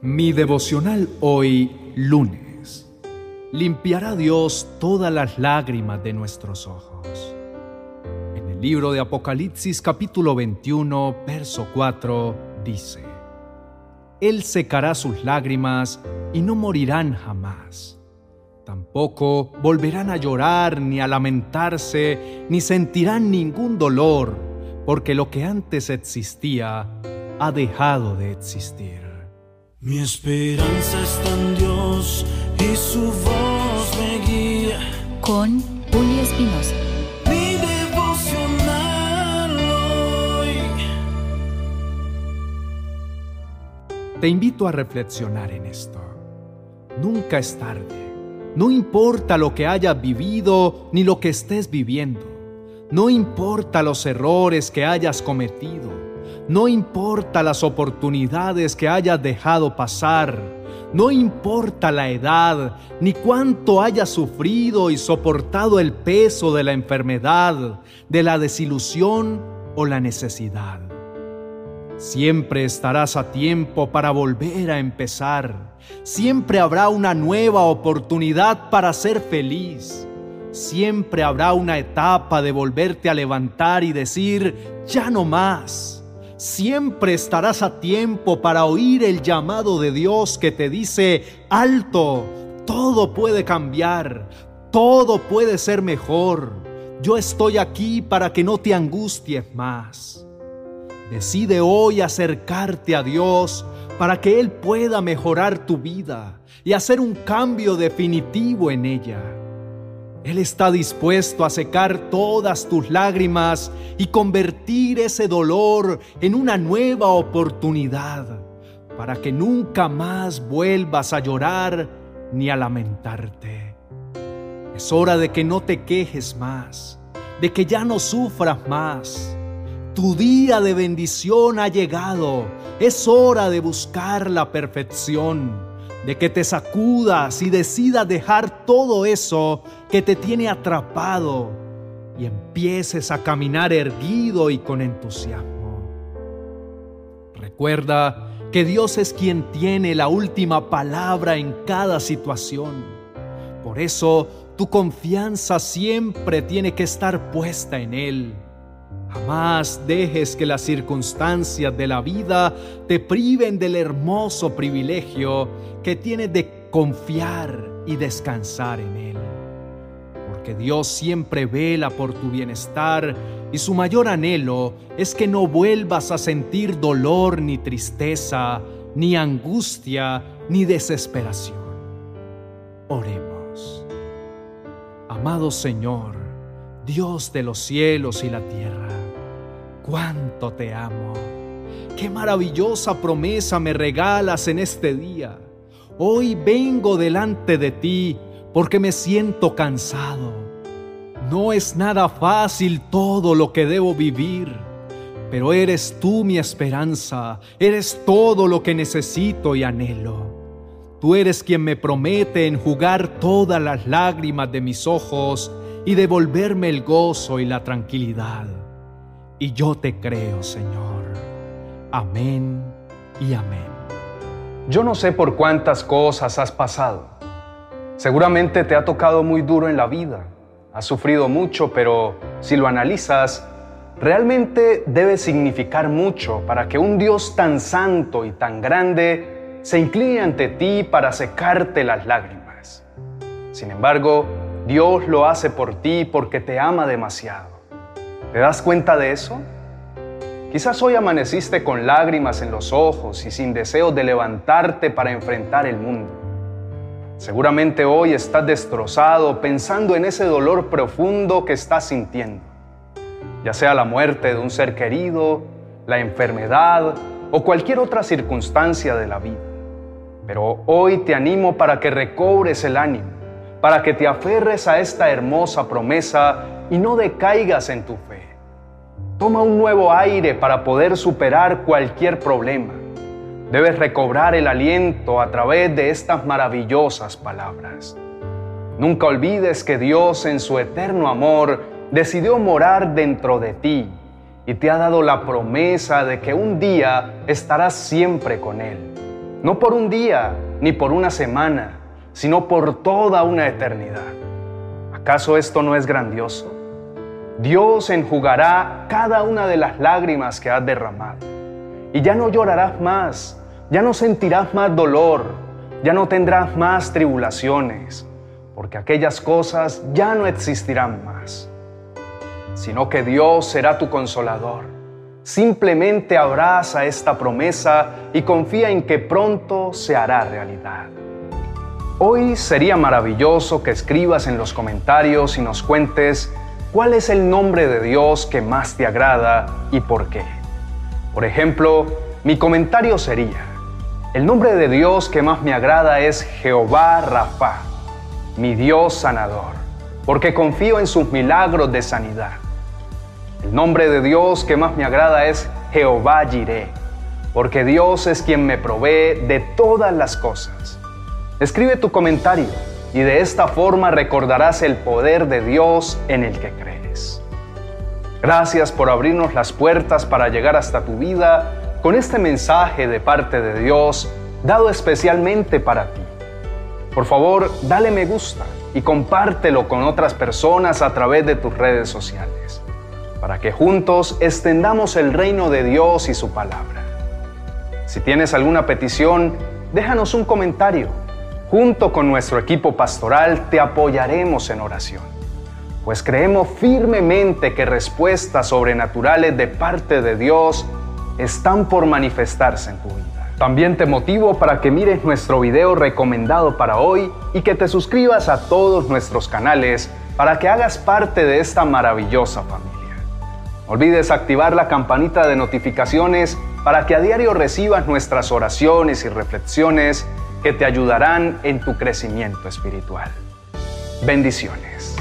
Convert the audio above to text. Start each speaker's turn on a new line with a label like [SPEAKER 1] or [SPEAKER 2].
[SPEAKER 1] Mi devocional hoy, lunes. Limpiará Dios todas las lágrimas de nuestros ojos. En el libro de Apocalipsis capítulo 21, verso 4, dice, Él secará sus lágrimas y no morirán jamás. Tampoco volverán a llorar ni a lamentarse, ni sentirán ningún dolor, porque lo que antes existía ha dejado de existir.
[SPEAKER 2] Mi esperanza está en Dios y su voz me guía.
[SPEAKER 3] Con Julio Espinosa.
[SPEAKER 2] Mi devocional hoy.
[SPEAKER 1] Te invito a reflexionar en esto. Nunca es tarde. No importa lo que hayas vivido ni lo que estés viviendo. No importa los errores que hayas cometido. No importa las oportunidades que hayas dejado pasar, no importa la edad, ni cuánto hayas sufrido y soportado el peso de la enfermedad, de la desilusión o la necesidad. Siempre estarás a tiempo para volver a empezar. Siempre habrá una nueva oportunidad para ser feliz. Siempre habrá una etapa de volverte a levantar y decir, ya no más Siempre estarás a tiempo para oír el llamado de Dios que te dice, alto, todo puede cambiar, todo puede ser mejor. Yo estoy aquí para que no te angusties más. Decide hoy acercarte a Dios para que Él pueda mejorar tu vida y hacer un cambio definitivo en ella. Él está dispuesto a secar todas tus lágrimas y convertir ese dolor en una nueva oportunidad para que nunca más vuelvas a llorar ni a lamentarte. Es hora de que no te quejes más, de que ya no sufras más. Tu día de bendición ha llegado. Es hora de buscar la perfección de que te sacudas y decidas dejar todo eso que te tiene atrapado y empieces a caminar erguido y con entusiasmo. Recuerda que Dios es quien tiene la última palabra en cada situación. Por eso tu confianza siempre tiene que estar puesta en Él. Jamás dejes que las circunstancias de la vida te priven del hermoso privilegio que tienes de confiar y descansar en Él. Porque Dios siempre vela por tu bienestar y su mayor anhelo es que no vuelvas a sentir dolor ni tristeza, ni angustia, ni desesperación. Oremos. Amado Señor, Dios de los cielos y la tierra, cuánto te amo. Qué maravillosa promesa me regalas en este día. Hoy vengo delante de ti porque me siento cansado. No es nada fácil todo lo que debo vivir, pero eres tú mi esperanza, eres todo lo que necesito y anhelo. Tú eres quien me promete enjugar todas las lágrimas de mis ojos y devolverme el gozo y la tranquilidad. Y yo te creo, Señor. Amén y amén.
[SPEAKER 4] Yo no sé por cuántas cosas has pasado. Seguramente te ha tocado muy duro en la vida. Has sufrido mucho, pero si lo analizas, realmente debe significar mucho para que un Dios tan santo y tan grande se incline ante ti para secarte las lágrimas. Sin embargo, Dios lo hace por ti porque te ama demasiado. ¿Te das cuenta de eso? Quizás hoy amaneciste con lágrimas en los ojos y sin deseo de levantarte para enfrentar el mundo. Seguramente hoy estás destrozado pensando en ese dolor profundo que estás sintiendo, ya sea la muerte de un ser querido, la enfermedad o cualquier otra circunstancia de la vida. Pero hoy te animo para que recobres el ánimo para que te aferres a esta hermosa promesa y no decaigas en tu fe. Toma un nuevo aire para poder superar cualquier problema. Debes recobrar el aliento a través de estas maravillosas palabras. Nunca olvides que Dios en su eterno amor decidió morar dentro de ti y te ha dado la promesa de que un día estarás siempre con Él.
[SPEAKER 1] no por un día ni por una semana, sino por toda una eternidad. ¿Acaso esto no es grandioso? Dios enjugará cada una de las lágrimas que has derramado. Y ya no llorarás más, ya no sentirás más dolor, ya no tendrás más tribulaciones, porque aquellas cosas ya no existirán más, sino que Dios será tu consolador. Simplemente abraza esta promesa y confía en que pronto se hará realidad. Hoy sería maravilloso que escribas en los comentarios y nos cuentes cuál es el nombre de Dios que más te agrada y por qué. Por ejemplo, mi comentario sería, el nombre de Dios que más me agrada es Jehová Rafa mi Dios sanador, porque confío en sus milagros de sanidad. El nombre de Dios que más me agrada es Jehová Jireh, porque Dios es quien me provee de todas las cosas. Escribe tu comentario y de esta forma recordarás el poder de Dios en el que crees. Gracias por abrirnos las puertas para llegar hasta tu vida con este mensaje de parte de Dios dado especialmente para ti. Por favor, dale me gusta y compártelo con otras personas a través de tus redes sociales, para que juntos extendamos el reino de Dios y su palabra. Si tienes alguna petición, déjanos un comentario. Junto con nuestro equipo pastoral te apoyaremos en oración, pues creemos firmemente que respuestas sobrenaturales de parte de Dios están por manifestarse en tu vida. También te motivo para que mires nuestro video recomendado para hoy y que te suscribas a todos nuestros canales para que hagas parte de esta maravillosa familia. No olvides activar la campanita de notificaciones para que a diario recibas nuestras oraciones y reflexiones que te ayudarán en tu crecimiento espiritual. Bendiciones.